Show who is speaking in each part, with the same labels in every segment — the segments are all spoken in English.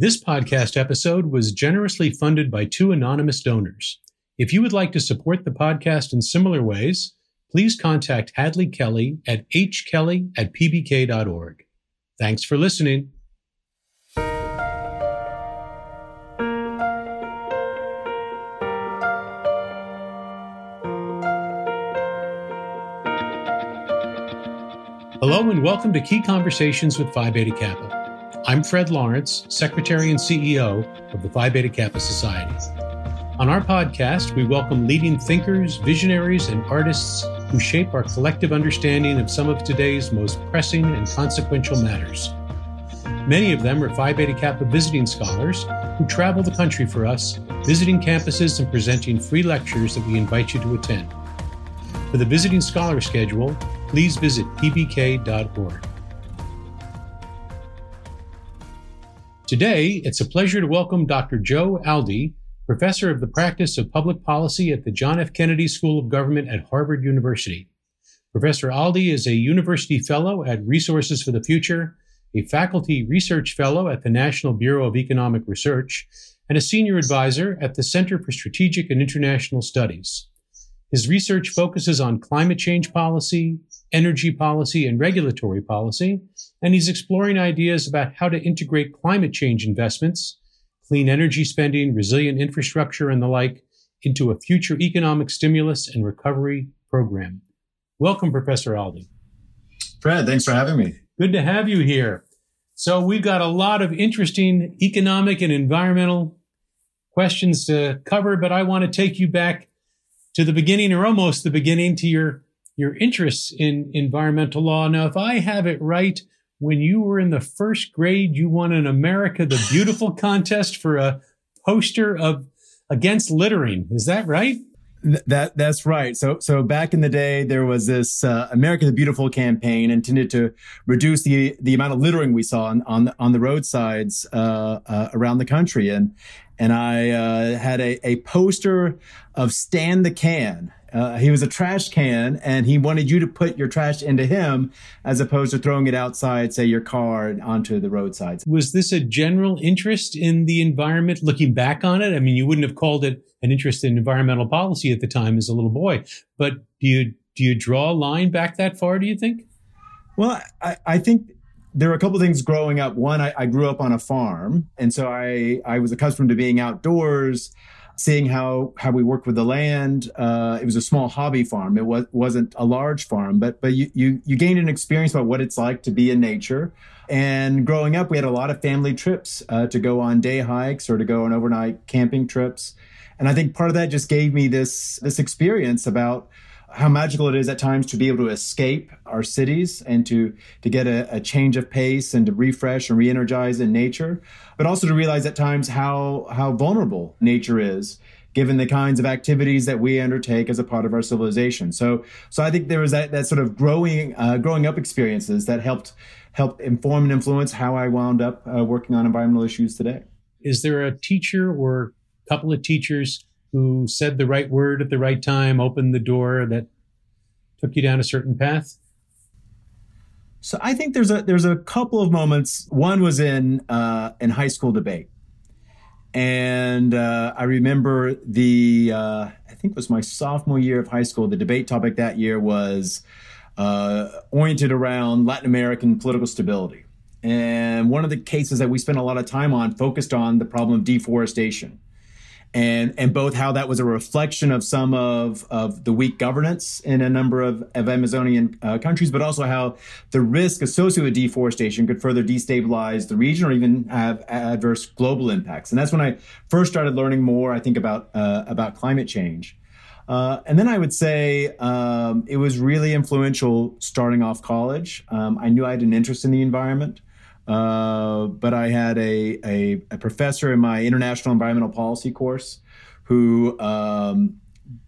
Speaker 1: This podcast episode was generously funded by two anonymous donors. If you would like to support the podcast in similar ways, please contact Hadley Kelly at hkelly at pbk.org. Thanks for listening. Welcome to Key Conversations with Phi Beta Kappa. I'm Fred Lawrence, Secretary and CEO of the Phi Beta Kappa Society. On our podcast, we welcome leading thinkers, visionaries, and artists who shape our collective understanding of some of today's most pressing and consequential matters. Many of them are Phi Beta Kappa visiting scholars who travel the country for us, visiting campuses and presenting free lectures that we invite you to attend. For the visiting scholar schedule, please visit pbk.org. Today, it's a pleasure to welcome Dr. Joe Aldy, professor of the practice of public policy at the John F. Kennedy School of Government at Harvard University. Professor Aldy is a university fellow at Resources for the Future, a faculty research fellow at the National Bureau of Economic Research, and a senior advisor at the Center for Strategic and International Studies. His research focuses on climate change policy, energy policy, and regulatory policy, and he's exploring ideas about how to integrate climate change investments, clean energy spending, resilient infrastructure, and the like into a future economic stimulus and recovery program. Welcome, Professor Aldy.
Speaker 2: Fred, thanks for having me.
Speaker 1: Good to have you here. So we've got a lot of interesting economic and environmental questions to cover, but I want to take you back to the beginning or almost the beginning to your your interests in environmental law. Now, if I have it right, when you were in the first grade, you won an America the Beautiful contest for a poster of against littering. Is that right?
Speaker 2: That that's right. So so back in the day, there was this uh, America the Beautiful campaign intended to reduce the the amount of littering we saw on on the, on the roadsides uh, uh, around the country, and and I uh, had a, a poster of Stan the Can, uh, he was a trash can and he wanted you to put your trash into him as opposed to throwing it outside, say your car onto the roadsides.
Speaker 1: Was this a general interest in the environment looking back on it? I mean, you wouldn't have called it an interest in environmental policy at the time as a little boy, but do you, do you draw a line back that far, do you think?
Speaker 2: Well, I, I think there were a couple things growing up. One, I, I grew up on a farm. And so I, I was accustomed to being outdoors seeing how how we work with the land. Uh, it was a small hobby farm. It was wasn't a large farm, but but you you you gained an experience about what it's like to be in nature. And growing up, we had a lot of family trips uh, to go on day hikes or to go on overnight camping trips. And I think part of that just gave me this this experience about how magical it is at times to be able to escape our cities and to to get a, a, change of pace and to refresh and re-energize in nature but also to realize at times how how vulnerable nature is given the kinds of activities that we undertake as a part of our civilization. So so i think there was that that sort of growing uh, growing up experiences that helped help inform and influence how i wound up uh, working on environmental issues today.
Speaker 1: Is there a teacher or couple of teachers who said the right word at the right time, opened the door that took you down a certain path?
Speaker 2: So I think there's a there's a couple of moments. One was in uh, in high school debate, and uh, I remember the uh, I think it was my sophomore year of high school. The debate topic that year was uh, oriented around Latin American political stability, and one of the cases that we spent a lot of time on focused on the problem of deforestation and and both how that was a reflection of some of of the weak governance in a number of, of Amazonian uh, countries, but also how the risk associated with deforestation could further destabilize the region or even have adverse global impacts. And that's when I first started learning more, I think, about uh, about climate change. Uh, and then I would say um, it was really influential starting off college. Um, I knew I had an interest in the environment. Uh, but I had a, a, a, professor in my international environmental policy course who um,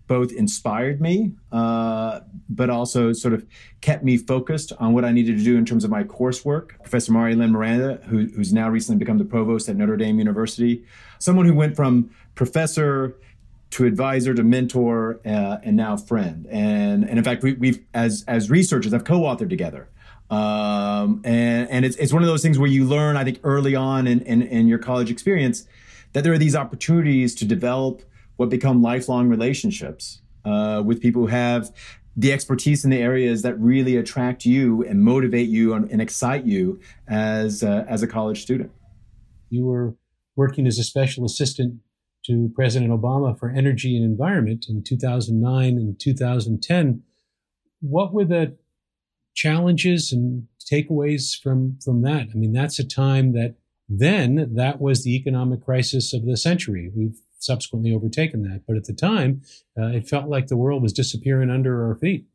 Speaker 2: both inspired me, uh, but also sort of kept me focused on what I needed to do in terms of my coursework. Professor Marie Lynn Miranda, who, who's now recently become the provost at Notre Dame University, someone who went from professor to advisor to mentor uh, and now friend. And, and in fact, we, have as, as researchers have co-authored together Um, and and it's, it's one of those things where you learn, I think, early on in, in, in your college experience that there are these opportunities to develop what become lifelong relationships uh, with people who have the expertise in the areas that really attract you and motivate you and, and excite you as uh, as a college student.
Speaker 1: You were working as a special assistant to President Obama for energy and environment in 2009 and 2010. What were the challenges and takeaways from from that? I mean, that's a time that then that was the economic crisis of the century. We've subsequently overtaken that, but at the time, uh, it felt like the world was disappearing under our feet.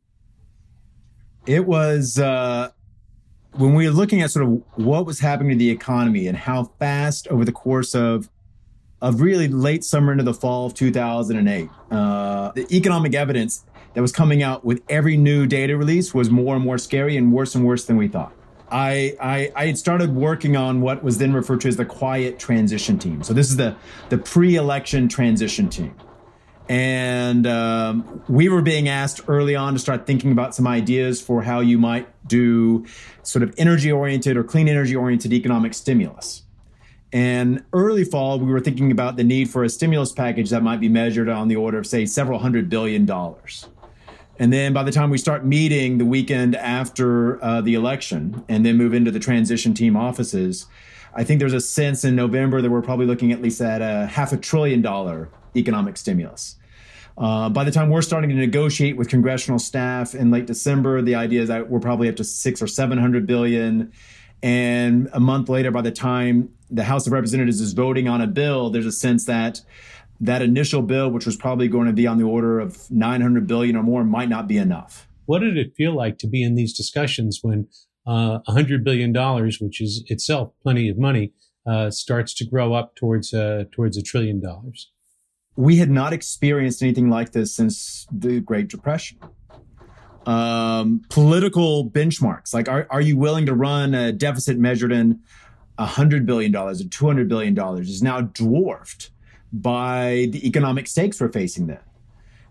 Speaker 2: It was uh, when we were looking at sort of what was happening to the economy and how fast over the course of of really late summer into the fall of 2008, uh, the economic evidence that was coming out with every new data release was more and more scary and worse and worse than we thought. I, I, I had started working on what was then referred to as the quiet transition team. So this is the the pre-election transition team, and um, we were being asked early on to start thinking about some ideas for how you might do sort of energy oriented or clean energy oriented economic stimulus. And early fall, we were thinking about the need for a stimulus package that might be measured on the order of, say, several hundred billion dollars. And then by the time we start meeting the weekend after uh, the election and then move into the transition team offices, I think there's a sense in November that we're probably looking at least at a half a trillion dollar economic stimulus. Uh, by the time we're starting to negotiate with congressional staff in late December, the idea is that we're probably up to six or seven hundred billion. And a month later, by the time the House of Representatives is voting on a bill, there's a sense that that initial bill, which was probably going to be on the order of 900 billion or more, might not be enough.
Speaker 1: What did it feel like to be in these discussions when uh, 100 billion dollars, which is itself plenty of money, uh, starts to grow up towards uh, towards a trillion dollars?
Speaker 2: We had not experienced anything like this since the Great Depression. Um, political benchmarks, like are, are you willing to run a deficit measured in $100 billion or $200 billion, is now dwarfed by the economic stakes we're facing then.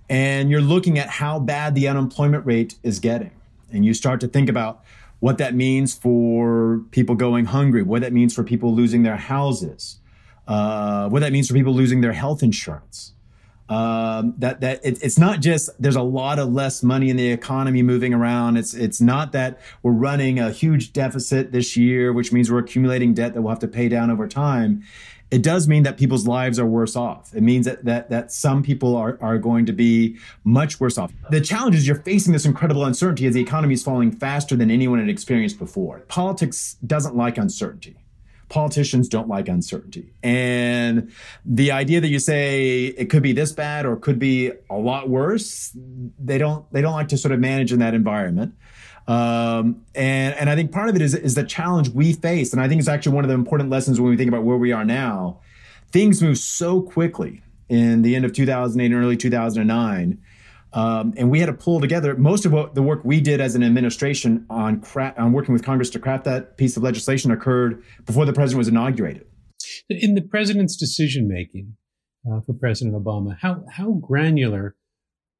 Speaker 2: And you're looking at how bad the unemployment rate is getting. And you start to think about what that means for people going hungry, what that means for people losing their houses, uh, what that means for people losing their health insurance. Um, that that it, it's not just there's a lot of less money in the economy moving around. It's it's not that we're running a huge deficit this year, which means we're accumulating debt that we'll have to pay down over time it does mean that people's lives are worse off. It means that that, that some people are, are going to be much worse off. The challenge is you're facing this incredible uncertainty as the economy is falling faster than anyone had experienced before. Politics doesn't like uncertainty. Politicians don't like uncertainty. And the idea that you say it could be this bad or could be a lot worse, they don't they don't like to sort of manage in that environment. Um, and, and I think part of it is, is the challenge we face. And I think it's actually one of the important lessons when we think about where we are now. Things move so quickly in the end of 2008 and early 2009. Um, and we had to pull together most of what the work we did as an administration on, cra- on working with Congress to craft that piece of legislation occurred before the president was inaugurated.
Speaker 1: In the president's decision making uh, for President Obama, how how granular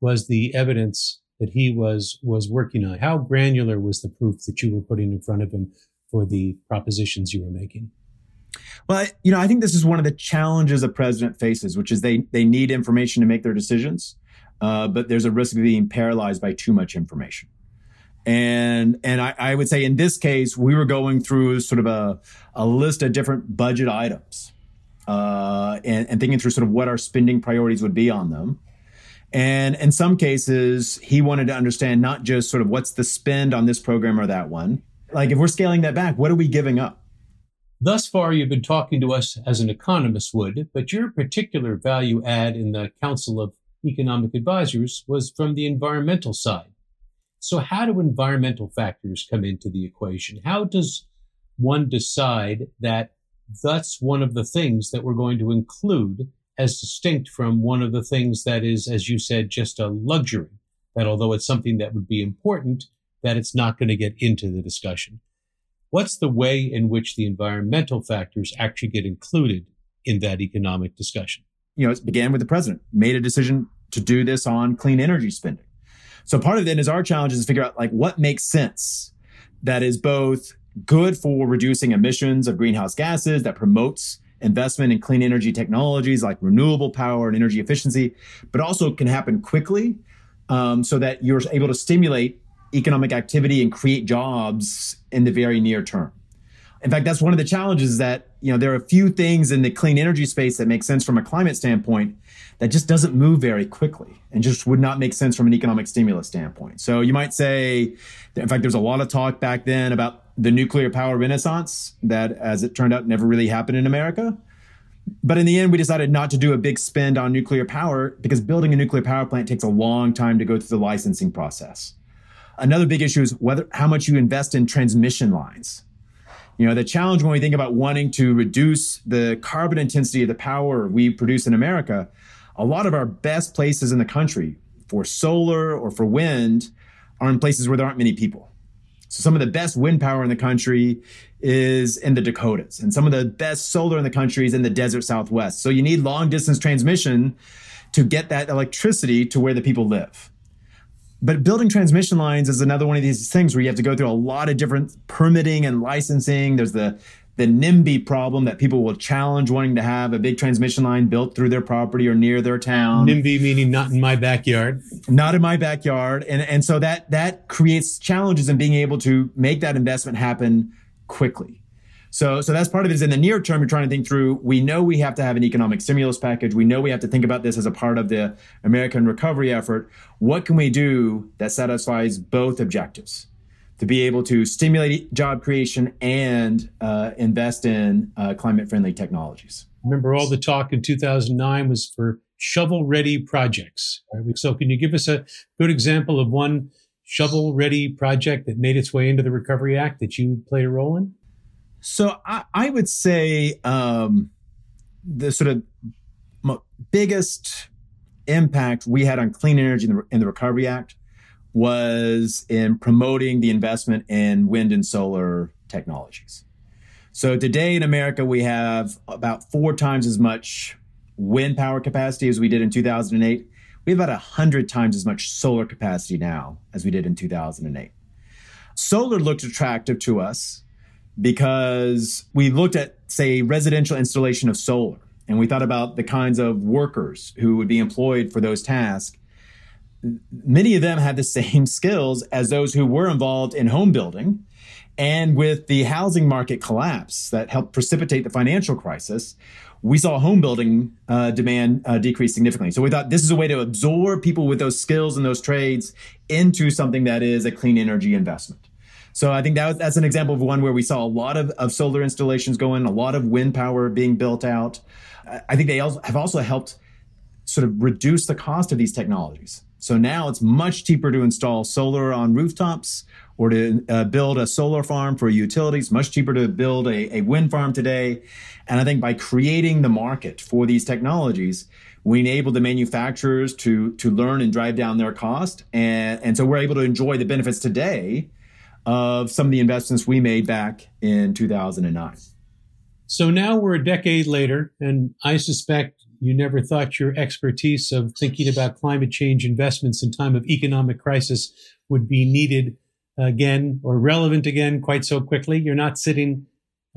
Speaker 1: was the evidence that he was was working on? How granular was the proof that you were putting in front of him for the propositions you were making?
Speaker 2: Well, you know, I think this is one of the challenges a president faces, which is they they need information to make their decisions, uh, but there's a risk of being paralyzed by too much information. And and I, I would say in this case, we were going through sort of a, a list of different budget items uh, and, and thinking through sort of what our spending priorities would be on them. And in some cases, he wanted to understand not just sort of what's the spend on this program or that one. Like if we're scaling that back, what are we giving up?
Speaker 1: Thus far, you've been talking to us as an economist would, but your particular value add in the Council of Economic Advisors was from the environmental side. So how do environmental factors come into the equation? How does one decide that that's one of the things that we're going to include as distinct from one of the things that is, as you said, just a luxury. That although it's something that would be important, that it's not going to get into the discussion. What's the way in which the environmental factors actually get included in that economic discussion?
Speaker 2: You know, it began with the president, made a decision to do this on clean energy spending. So part of it is our challenge is to figure out like what makes sense that is both good for reducing emissions of greenhouse gases, that promotes investment in clean energy technologies like renewable power and energy efficiency, but also can happen quickly um, so that you're able to stimulate economic activity and create jobs in the very near term. In fact, that's one of the challenges that you know there are a few things in the clean energy space that make sense from a climate standpoint that just doesn't move very quickly and just would not make sense from an economic stimulus standpoint. So you might say, in fact, there's a lot of talk back then about the nuclear power renaissance that, as it turned out, never really happened in America. But in the end, we decided not to do a big spend on nuclear power because building a nuclear power plant takes a long time to go through the licensing process. Another big issue is whether how much you invest in transmission lines. You know, the challenge when we think about wanting to reduce the carbon intensity of the power we produce in America, a lot of our best places in the country for solar or for wind are in places where there aren't many people. So some of the best wind power in the country is in the Dakotas, and some of the best solar in the country is in the desert Southwest. So you need long distance transmission to get that electricity to where the people live. But building transmission lines is another one of these things where you have to go through a lot of different permitting and licensing. There's the the NIMBY problem that people will challenge wanting to have a big transmission line built through their property or near their town.
Speaker 1: NIMBY meaning not in my backyard.
Speaker 2: Not in my backyard. And, and so that, that creates challenges in being able to make that investment happen quickly. So, so that's part of it is in the near term, you're trying to think through, we know we have to have an economic stimulus package. We know we have to think about this as a part of the American recovery effort. What can we do that satisfies both objectives? To be able to stimulate job creation and uh, invest in uh, climate friendly technologies.
Speaker 1: Remember, all the talk in 2009 was for shovel ready projects. Right? So, can you give us a good example of one shovel ready project that made its way into the Recovery Act that you played a role in?
Speaker 2: So, I, I would say um, the sort of biggest impact we had on clean energy in the, in the Recovery Act was in promoting the investment in wind and solar technologies. So today in America, we have about four times as much wind power capacity as we did in 2008. We have about 100 times as much solar capacity now as we did in 2008. Solar looked attractive to us because we looked at, say, residential installation of solar, and we thought about the kinds of workers who would be employed for those tasks many of them had the same skills as those who were involved in home building. And with the housing market collapse that helped precipitate the financial crisis, we saw home building uh, demand uh, decrease significantly. So we thought this is a way to absorb people with those skills and those trades into something that is a clean energy investment. So I think that was, that's an example of one where we saw a lot of, of solar installations going, a lot of wind power being built out. I think they also have also helped sort of reduce the cost of these technologies. So now it's much cheaper to install solar on rooftops or to uh, build a solar farm for utilities, much cheaper to build a, a wind farm today. And I think by creating the market for these technologies, we enable the manufacturers to, to learn and drive down their cost. And, and so we're able to enjoy the benefits today of some of the investments we made back in 2009.
Speaker 1: So now we're a decade later, and I suspect you never thought your expertise of thinking about climate change investments in time of economic crisis would be needed again or relevant again quite so quickly. You're not sitting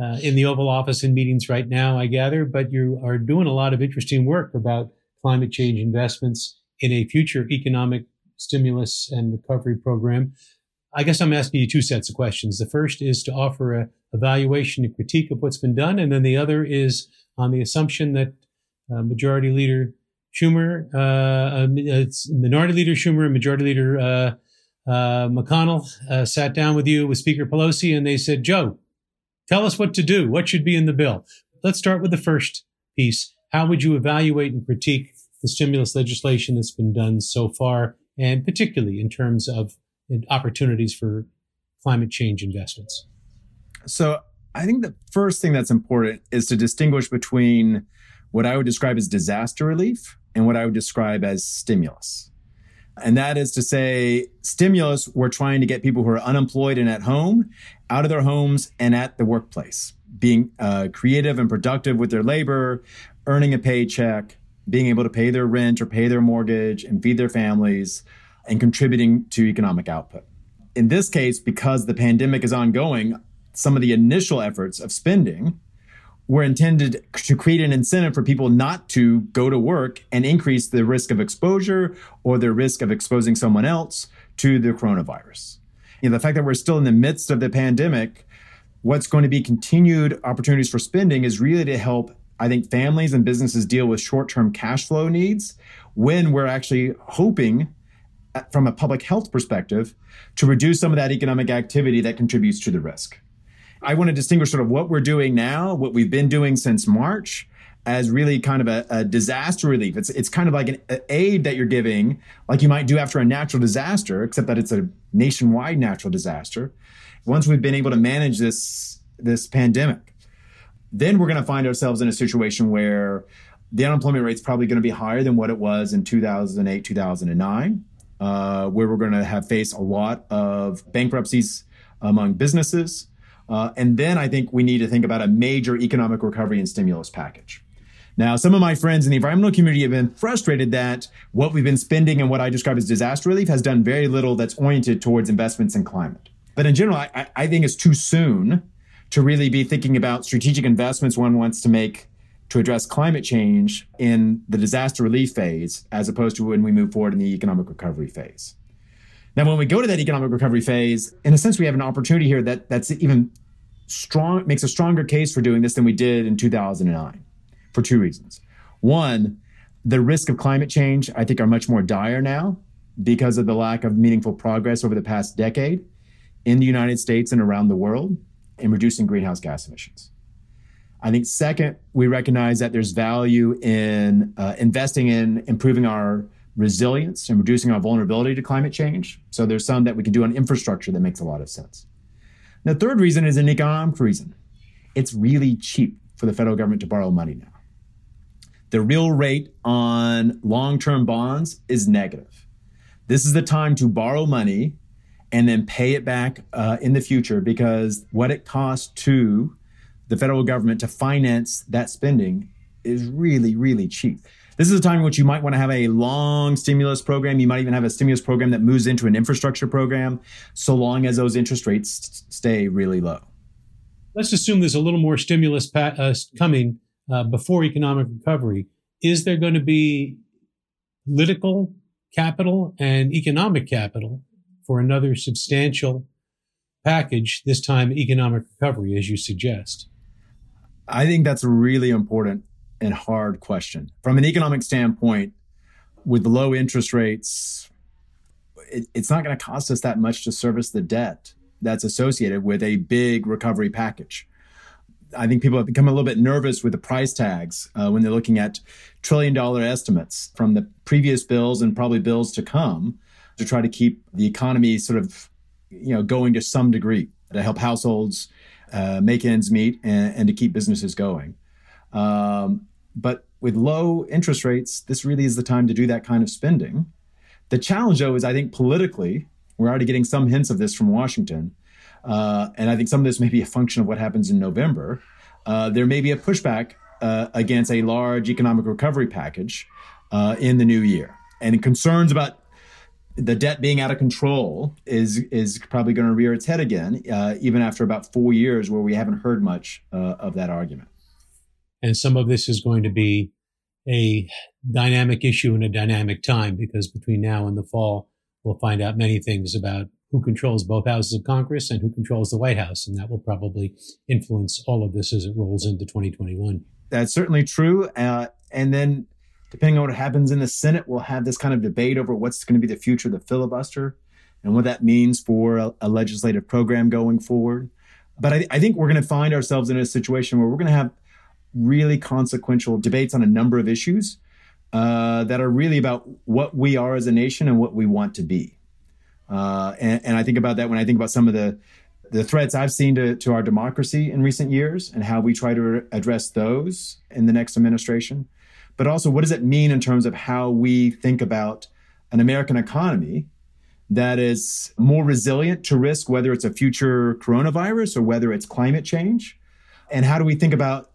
Speaker 1: uh, in the Oval Office in meetings right now, I gather, but you are doing a lot of interesting work about climate change investments in a future economic stimulus and recovery program. I guess I'm asking you two sets of questions. The first is to offer a evaluation and critique of what's been done, and then the other is on the assumption that uh, Majority Leader Schumer, uh, uh it's Minority Leader Schumer and Majority Leader McConnell sat down with you with Speaker Pelosi and they said, Joe, tell us what to do. What should be in the bill? Let's start with the first piece. How would you evaluate and critique the stimulus legislation that's been done so far, and particularly in terms of opportunities for climate change investments?
Speaker 2: So, I think the first thing that's important is to distinguish between what I would describe as disaster relief and what I would describe as stimulus. And that is to say, stimulus, we're trying to get people who are unemployed and at home out of their homes and at the workplace, being uh, creative and productive with their labor, earning a paycheck, being able to pay their rent or pay their mortgage and feed their families, and contributing to economic output. in this case, because the pandemic is ongoing, some of the initial efforts of spending were intended to create an incentive for people not to go to work and increase the risk of exposure or the risk of exposing someone else to the coronavirus. You know, the fact that we're still in the midst of the pandemic, what's going to be continued opportunities for spending is really to help, I think, families and businesses deal with short term cash flow needs when we're actually hoping, uh, from a public health perspective, to reduce some of that economic activity that contributes to the risk. I want to distinguish sort of what we're doing now, what we've been doing since March, as really kind of a, a, disaster relief. It's it's kind of like an, aid that you're giving, like you might do after a natural disaster, except that it's a nationwide natural disaster. Once we've been able to manage this this pandemic, then we're going to find ourselves in a situation where the unemployment rate is probably going to be higher than what it was in 2008, 2009, uh, where we're going to have faced a lot of bankruptcies among businesses. Uh, and then I think we need to think about a major economic recovery and stimulus package. Now, some of my friends in the environmental community have been frustrated that what we've been spending and what I describe as disaster relief has done very little that's oriented towards investments in climate. But in general, I, I think it's too soon to really be thinking about strategic investments one wants to make to address climate change in the disaster relief phase, as opposed to when we move forward in the economic recovery phase. Now, when we go to that economic recovery phase, in a sense, we have an opportunity here that that's even strong makes a stronger case for doing this than we did in 2009 for two reasons. One, the risk of climate change, I think, are much more dire now because of the lack of meaningful progress over the past decade in the United States and around the world in reducing greenhouse gas emissions. I think, second, we recognize that there's value in uh, investing in improving our resilience and reducing our vulnerability to climate change. So there's some that we can do on infrastructure that makes a lot of sense. The third reason is an economic reason. It's really cheap for the federal government to borrow money now. The real rate on long term bonds is negative. This is the time to borrow money and then pay it back uh, in the future because what it costs to the federal government to finance that spending is really, really cheap. This is a time in which you might want to have a long stimulus program. You might even have a stimulus program that moves into an infrastructure program, so long as those interest rates stay really low.
Speaker 1: Let's assume there's a little more stimulus pa- uh, coming uh, before economic recovery. Is there going to be political capital and economic capital for another substantial package, this time economic recovery, as you suggest?
Speaker 2: I think that's really important and hard question. From an economic standpoint, with low interest rates, it, it's not going to cost us that much to service the debt that's associated with a big recovery package. I think people have become a little bit nervous with the price tags uh, when they're looking at trillion dollar estimates from the previous bills and probably bills to come to try to keep the economy sort of you know going to some degree to help households uh, make ends meet and, and, to keep businesses going. Um, but with low interest rates, this really is the time to do that kind of spending. The challenge, though, is I think politically, we're already getting some hints of this from Washington. Uh, and I think some of this may be a function of what happens in November. Uh, there may be a pushback uh, against a large economic recovery package uh, in the new year. And concerns about the debt being out of control is is probably going to rear its head again, uh, even after about four years where we haven't heard much uh, of that argument.
Speaker 1: And some of this is going to be a dynamic issue in a dynamic time because between now and the fall, we'll find out many things about who controls both houses of Congress and who controls the White House. And that will probably influence all of this as it rolls into 2021.
Speaker 2: That's certainly true. Uh, and then, depending on what happens in the Senate, we'll have this kind of debate over what's going to be the future of the filibuster and what that means for a, a legislative program going forward. But I, I think we're going to find ourselves in a situation where we're going to have really consequential debates on a number of issues uh, that are really about what we are as a nation and what we want to be. Uh, and, and, I think about that when I think about some of the the threats I've seen to, to our democracy in recent years and how we try to address those in the next administration. But also, what does it mean in terms of how we think about an American economy that is more resilient to risk, whether it's a future coronavirus or whether it's climate change? And how do we think about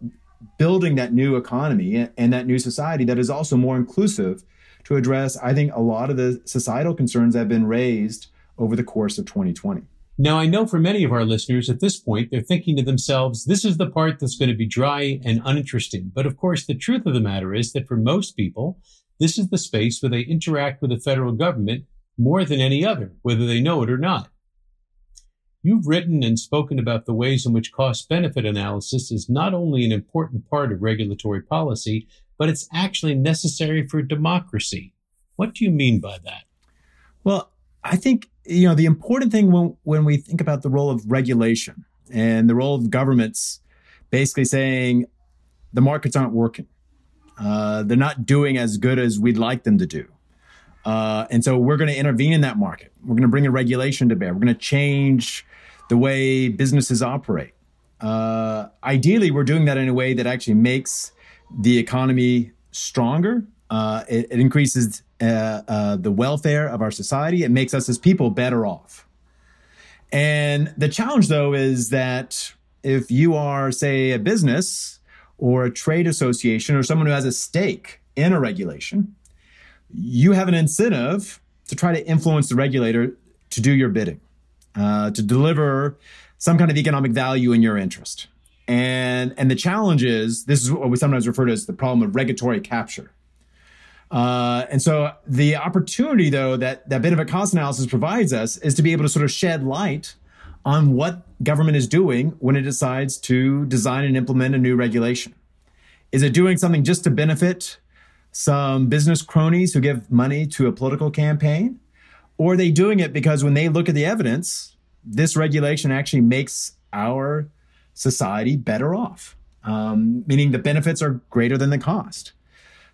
Speaker 2: building that new economy and that new society that is also more inclusive to address, I think, a lot of the societal concerns that have been raised over the course of 2020.
Speaker 1: Now, I know for many of our listeners at this point, they're thinking to themselves, this is the part that's going to be dry and uninteresting. But of course, the truth of the matter is that for most people, this is the space where they interact with the federal government more than any other, whether they know it or not. You've written and spoken about the ways in which cost benefit analysis is not only an important part of regulatory policy, but it's actually necessary for democracy. What do you mean by that?
Speaker 2: Well, I think you know the important thing when when we think about the role of regulation and the role of governments basically saying the markets aren't working uh, they're not doing as good as we'd like them to do uh, and so we're going to intervene in that market we're going to bring a regulation to bear we're going to change the way businesses operate uh, ideally we're doing that in a way that actually makes the economy stronger uh, it, it, increases uh, uh, the welfare of our society. It makes us as people better off. And the challenge, though, is that if you are, say, a business or a trade association or someone who has a stake in a regulation, you have an incentive to try to influence the regulator to do your bidding, uh, to deliver some kind of economic value in your interest. And, and the challenge is this is what we sometimes refer to as the problem of regulatory capture. Uh, and so the opportunity, though, that that benefit cost analysis provides us is to be able to sort of shed light on what government is doing when it decides to design and implement a new regulation. Is it doing something just to benefit some business cronies who give money to a political campaign? Or are they doing it because when they look at the evidence, this regulation actually makes our society better off, um, meaning the benefits are greater than the cost?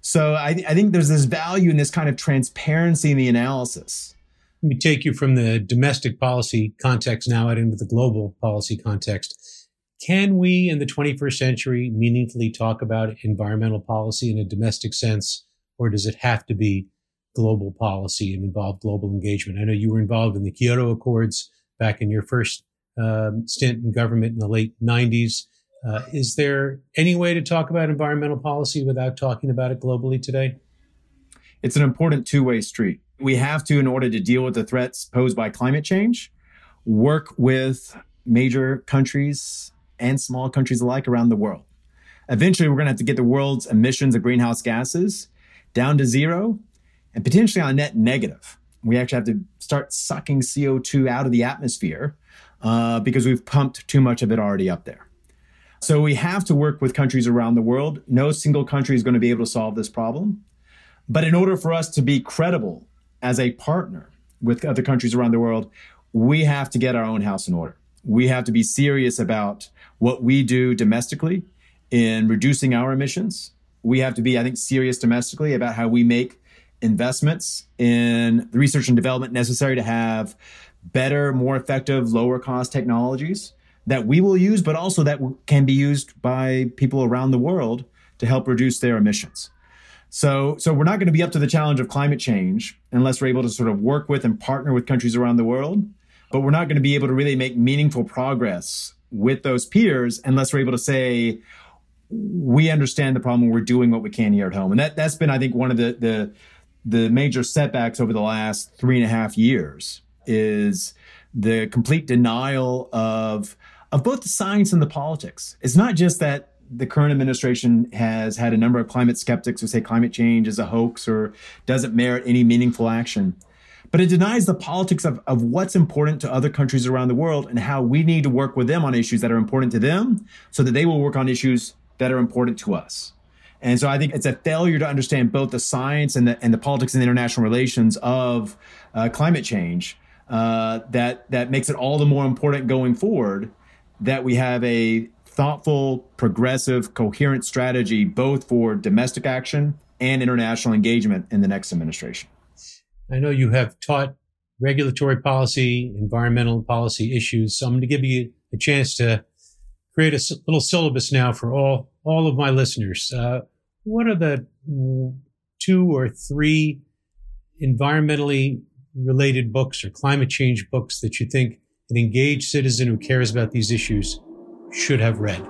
Speaker 2: So I, I think there's this value in this kind of transparency in the analysis.
Speaker 1: Let me take you from the domestic policy context now out into the global policy context. Can we in the 21st century meaningfully talk about environmental policy in a domestic sense, or does it have to be global policy and involve global engagement? I know you were involved in the Kyoto Accords back in your first um, stint in government in the late 90s. Uh, is there any way to talk about environmental policy without talking about it globally today?
Speaker 2: It's an important two way street. We have to, in order to deal with the threats posed by climate change, work with major countries and small countries alike around the world. Eventually, we're going to have to get the world's emissions of greenhouse gases down to zero and potentially on net negative. We actually have to start sucking CO2 out of the atmosphere uh, because we've pumped too much of it already up there. So we have to work with countries around the world. No single country is going to be able to solve this problem. But in order for us to be credible as a partner with other countries around the world, we have to get our own house in order. We have to be serious about what we do domestically in reducing our emissions. We have to be, I think, serious domestically about how we make investments in the research and development necessary to have better, more effective, lower cost technologies that we will use, but also that can be used by people around the world to help reduce their emissions. So, so we're not going to be up to the challenge of climate change unless we're able to sort of work with and partner with countries around the world. But we're not going to be able to really make meaningful progress with those peers unless we're able to say we understand the problem. We're doing what we can here at home, and that that's been, I think, one of the the the major setbacks over the last three and a half years is the complete denial of of both the science and the politics. It's not just that the current administration has had a number of climate skeptics who say climate change is a hoax or doesn't merit any meaningful action. But it denies the politics of, of what's important to other countries around the world and how we need to work with them on issues that are important to them so that they will work on issues that are important to us. And so I think it's a failure to understand both the science and the, and the politics and the international relations of uh, climate change uh, that that makes it all the more important going forward that we have a thoughtful, progressive, coherent strategy both for domestic action and international engagement in the next administration.
Speaker 1: I know you have taught regulatory policy, environmental policy issues. So I'm going to give you a chance to create a little syllabus now for all all of my listeners. Uh, what are the two or three environmentally related books or climate change books that you think an engaged citizen who cares about these issues should have read?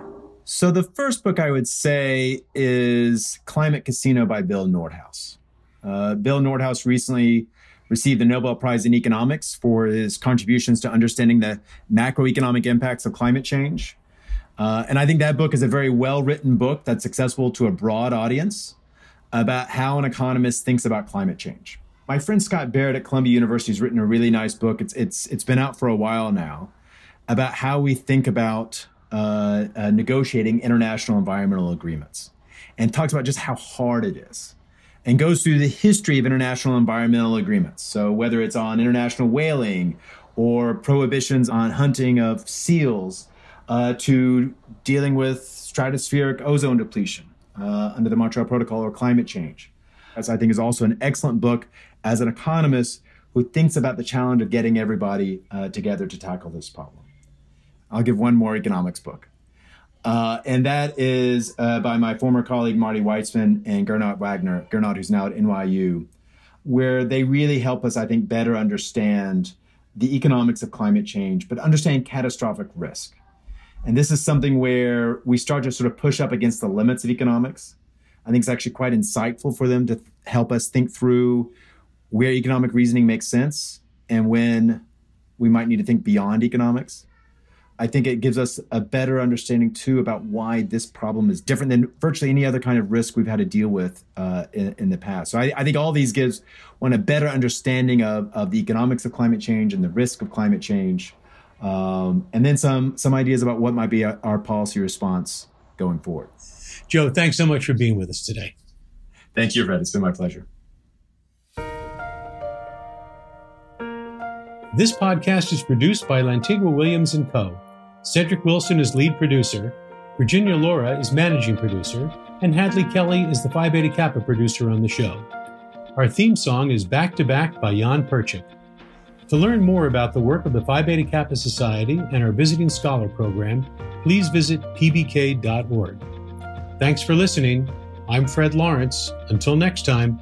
Speaker 2: So, the first book I would say is Climate Casino by Bill Nordhaus. Uh, Bill Nordhaus recently received the Nobel Prize in Economics for his contributions to understanding the macroeconomic impacts of climate change. Uh, and I think that book is a very well written book that's accessible to a broad audience about how an economist thinks about climate change. My friend Scott Barrett at Columbia University has written a really nice book. It's, it's, it's been out for a while now about how we think about uh, uh, negotiating international environmental agreements and talks about just how hard it is and goes through the history of international environmental agreements. So, whether it's on international whaling or prohibitions on hunting of seals uh, to dealing with stratospheric ozone depletion uh, under the Montreal Protocol or climate change. As I think is also an excellent book as an economist who thinks about the challenge of getting everybody uh, together to tackle this problem. I'll give one more economics book. Uh, and that is uh, by my former colleague Marty Weitzman and Gernot Wagner, Gernot, who's now at NYU, where they really help us, I think, better understand the economics of climate change, but understand catastrophic risk. And this is something where we start to sort of push up against the limits of economics. I think it's actually quite insightful for them to th- help us think through where economic reasoning makes sense and when we might need to think beyond economics. I think it gives us a better understanding too about why this problem is different than virtually any other kind of risk we've had to deal with uh, in, in, the past. So I, I, think all these gives one a better understanding of, of the economics of climate change and the risk of climate change, um, and then some some ideas about what might be a, our policy response going forward.
Speaker 1: Joe, thanks so much for being with us today.
Speaker 2: Thank you, Fred. It's been my pleasure.
Speaker 1: This podcast is produced by Lantigua Williams and Co Cedric Wilson is lead producer, Virginia Laura is managing producer, and Hadley Kelly is the Phi Beta Kappa producer on the show. Our theme song is Back to Back by Jan Perchik. To learn more about the work of the Phi Beta Kappa Society and our Visiting Scholar program, please visit pbk.org. Thanks for listening. I'm Fred Lawrence. Until next time.